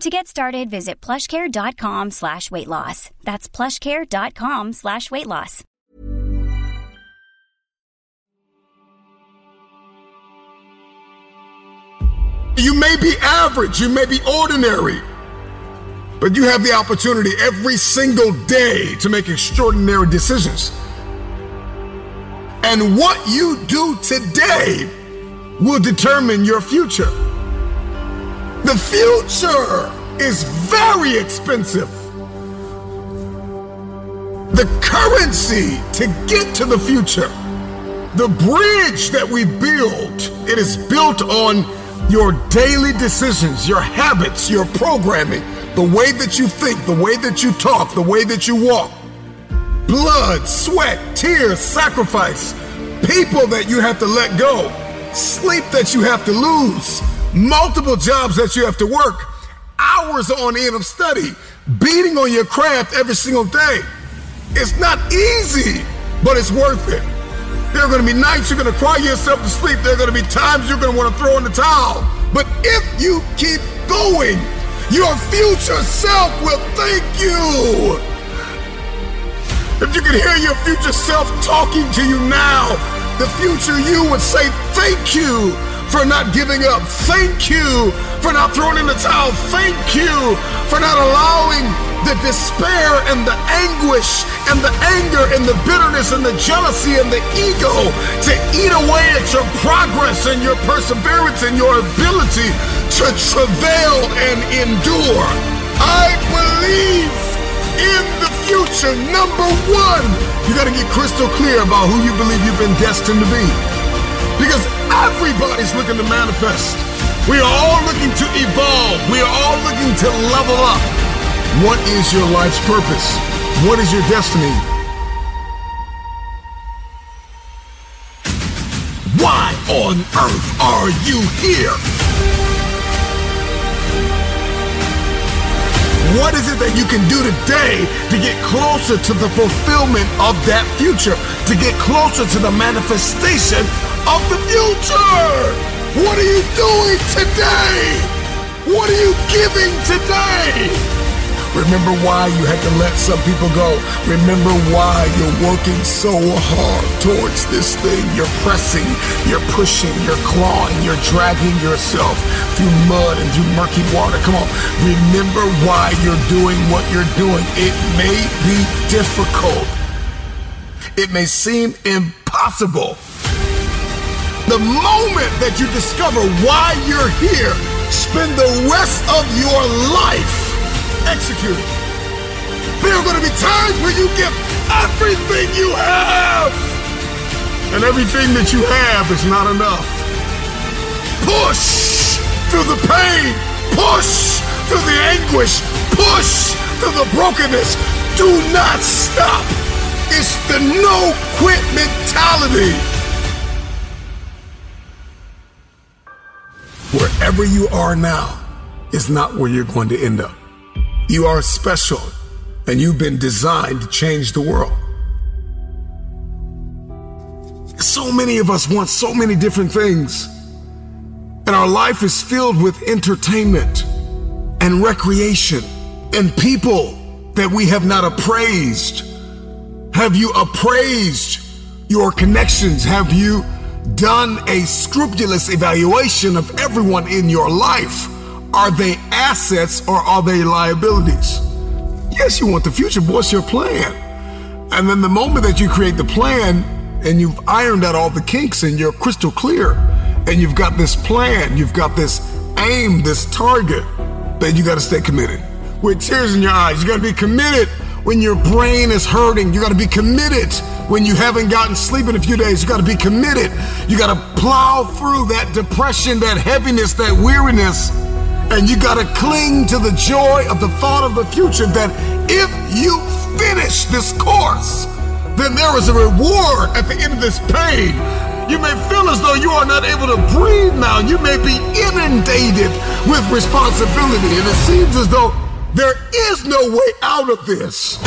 To get started, visit plushcare.com slash weight loss. That's plushcare.com slash weight loss. You may be average, you may be ordinary, but you have the opportunity every single day to make extraordinary decisions. And what you do today will determine your future. The future is very expensive. The currency to get to the future, the bridge that we build, it is built on your daily decisions, your habits, your programming, the way that you think, the way that you talk, the way that you walk. Blood, sweat, tears, sacrifice, people that you have to let go, sleep that you have to lose, multiple jobs that you have to work, hours on end of study, beating on your craft every single day. It's not easy, but it's worth it. There are going to be nights you're going to cry yourself to sleep. There are going to be times you're going to want to throw in the towel. But if you keep going, your future self will thank you. If you can hear your future self talking to you now, the future you would say thank you for not giving up. Thank you for not throwing in the towel. Thank you for not allowing the despair and the anguish and the anger and the bitterness and the jealousy and the ego to eat away at your progress and your perseverance and your ability to travail and endure. I believe in the future. Number one, you got to get crystal clear about who you believe you've been destined to be. Because everybody's looking to manifest. We are all looking to evolve. We are all looking to level up. What is your life's purpose? What is your destiny? Why on earth are you here? What is it that you can do today to get closer to the fulfillment of that future? To get closer to the manifestation of the future? What are you doing today? What are you giving today? Remember why you had to let some people go. Remember why you're working so hard towards this thing. You're pressing, you're pushing, you're clawing, you're dragging yourself through mud and through murky water. Come on. Remember why you're doing what you're doing. It may be difficult. It may seem impossible. The moment that you discover why you're here, spend the rest of your life executing. There are going to be times where you give everything you have, and everything that you have is not enough. Push through the pain, push through the anguish, push through the brokenness. Do not stop. It's the no quit mentality. Wherever you are now is not where you're going to end up. You are special and you've been designed to change the world. So many of us want so many different things. And our life is filled with entertainment and recreation and people that we have not appraised. Have you appraised your connections? Have you done a scrupulous evaluation of everyone in your life? Are they assets or are they liabilities? Yes, you want the future, but what's your plan? And then the moment that you create the plan and you've ironed out all the kinks and you're crystal clear and you've got this plan, you've got this aim, this target, then you got to stay committed. With tears in your eyes, you got to be committed when your brain is hurting. You got to be committed when you haven't gotten sleep in a few days. You got to be committed. You got to plow through that depression, that heaviness, that weariness. And you got to cling to the joy of the thought of the future that if you finish this course, then there is a reward at the end of this pain. You may feel as though you are not able to breathe now. You may be inundated with responsibility, and it seems as though there is no way out of this.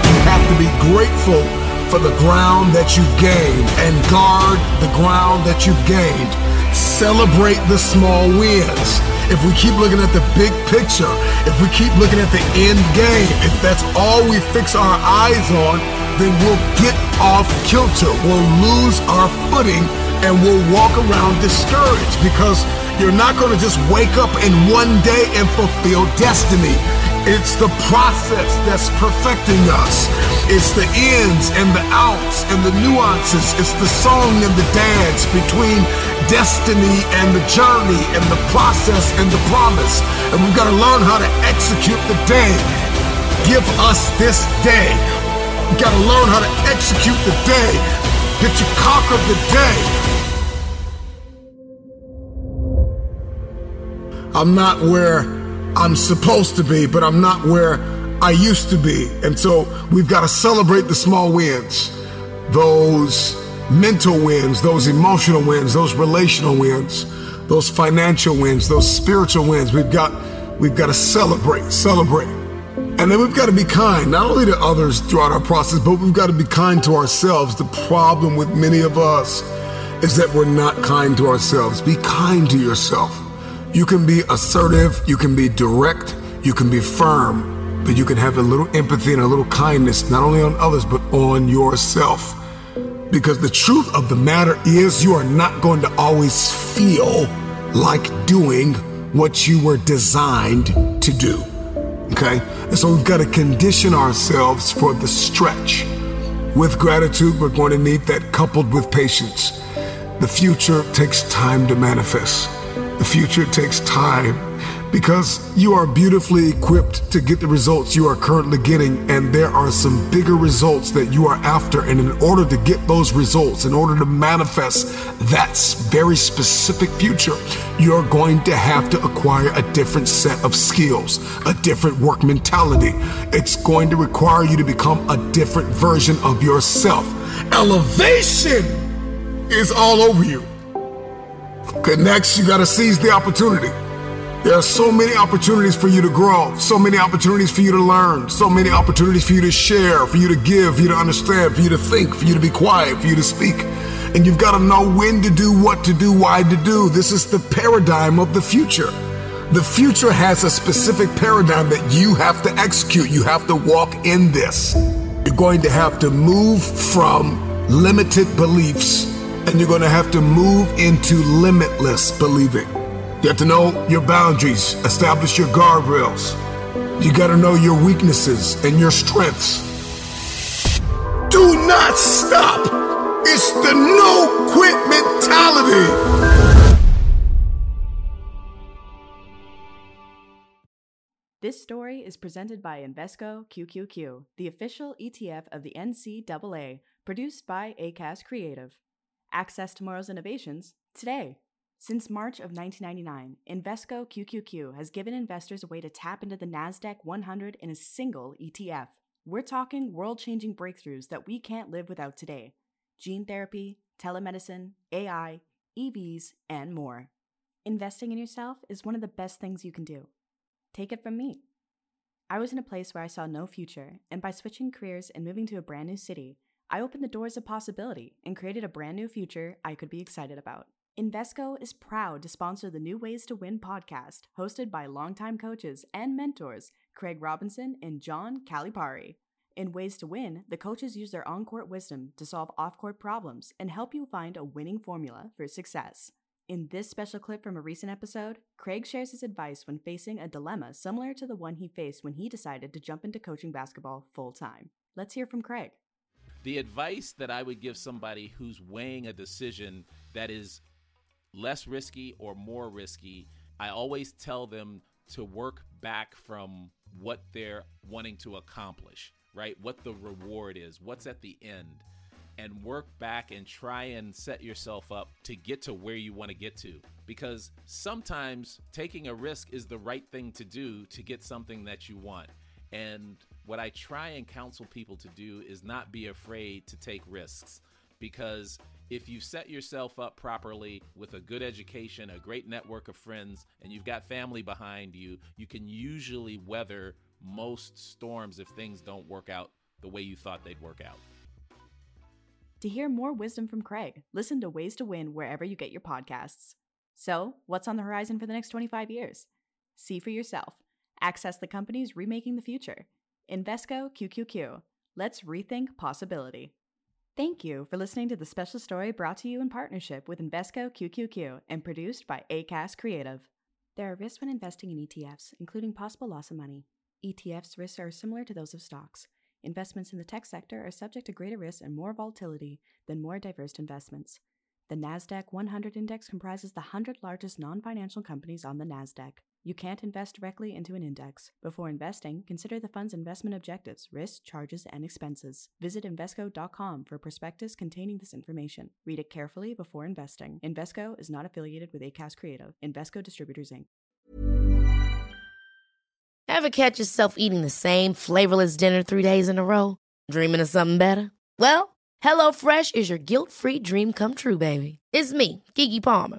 You have to be grateful for the ground that you've gained and guard the ground that you've gained. Celebrate the small wins if we keep looking at the big picture, if we keep looking at the end game, if that's all we fix our eyes on, then we'll get off kilter. We'll lose our footing and we'll walk around discouraged because you're not going to just wake up in one day and fulfill destiny. It's the process that's perfecting us. It's the ins and the outs and the nuances. It's the song and the dance between destiny and the journey and the process and the promise. And we've got to learn how to execute the day. Give us this day. We've got to learn how to execute the day that you conquer the day. I'm not where I'm supposed to be, but I'm not where I used to be. And so we've got to celebrate the small wins, those mental wins, those emotional wins, those relational wins, those financial wins, those spiritual wins. We've got we've got to celebrate, celebrate. And then we've got to be kind, not only to others throughout our process, but we've got to be kind to ourselves. The problem with many of us is that we're not kind to ourselves. Be kind to yourself. You can be assertive, you can be direct, you can be firm, but you can have a little empathy and a little kindness, not only on others, but on yourself. Because the truth of the matter is, you are not going to always feel like doing what you were designed to do. Okay? And so we've got to condition ourselves for the stretch. With gratitude, we're going to need that coupled with patience. The future takes time to manifest. Future takes time because you are beautifully equipped to get the results you are currently getting, and there are some bigger results that you are after. And in order to get those results, in order to manifest that very specific future, you're going to have to acquire a different set of skills, a different work mentality. It's going to require you to become a different version of yourself. Elevation is all over you. Okay, next, you got to seize the opportunity. There are so many opportunities for you to grow, so many opportunities for you to learn, so many opportunities for you to share, for you to give, for you to understand, for you to think, for you to be quiet, for you to speak. And you've got to know when to do, what to do, why to do. This is the paradigm of the future. The future has a specific paradigm that you have to execute. You have to walk in this. You're going to have to move from limited beliefs and you're going to have to move into limitless believing. You have to know your boundaries, establish your guardrails. You got to know your weaknesses and your strengths. Do not stop. It's the no quit mentality. This story is presented by Invesco QQQ, the official ETF of the NCAA, produced by Acast Creative. Access tomorrow's innovations today. Since March of 1999, Invesco QQQ has given investors a way to tap into the NASDAQ 100 in a single ETF. We're talking world changing breakthroughs that we can't live without today gene therapy, telemedicine, AI, EVs, and more. Investing in yourself is one of the best things you can do. Take it from me. I was in a place where I saw no future, and by switching careers and moving to a brand new city, I opened the doors of possibility and created a brand new future I could be excited about. Invesco is proud to sponsor the New Ways to Win podcast, hosted by longtime coaches and mentors Craig Robinson and John Calipari. In Ways to Win, the coaches use their on court wisdom to solve off court problems and help you find a winning formula for success. In this special clip from a recent episode, Craig shares his advice when facing a dilemma similar to the one he faced when he decided to jump into coaching basketball full time. Let's hear from Craig. The advice that I would give somebody who's weighing a decision that is less risky or more risky, I always tell them to work back from what they're wanting to accomplish, right? What the reward is, what's at the end and work back and try and set yourself up to get to where you want to get to. Because sometimes taking a risk is the right thing to do to get something that you want. And what I try and counsel people to do is not be afraid to take risks. Because if you set yourself up properly with a good education, a great network of friends, and you've got family behind you, you can usually weather most storms if things don't work out the way you thought they'd work out. To hear more wisdom from Craig, listen to Ways to Win wherever you get your podcasts. So, what's on the horizon for the next 25 years? See for yourself. Access the companies remaking the future. Invesco QQQ. Let's rethink possibility. Thank you for listening to the special story brought to you in partnership with Invesco QQQ and produced by Acast Creative. There are risks when investing in ETFs, including possible loss of money. ETFs' risks are similar to those of stocks. Investments in the tech sector are subject to greater risk and more volatility than more diverse investments. The NASDAQ 100 index comprises the 100 largest non financial companies on the NASDAQ. You can't invest directly into an index. Before investing, consider the fund's investment objectives, risks, charges, and expenses. Visit Invesco.com for a prospectus containing this information. Read it carefully before investing. Invesco is not affiliated with Acast Creative. Invesco Distributors, Inc. Ever catch yourself eating the same flavorless dinner three days in a row? Dreaming of something better? Well, HelloFresh is your guilt free dream come true, baby. It's me, Keke Palmer.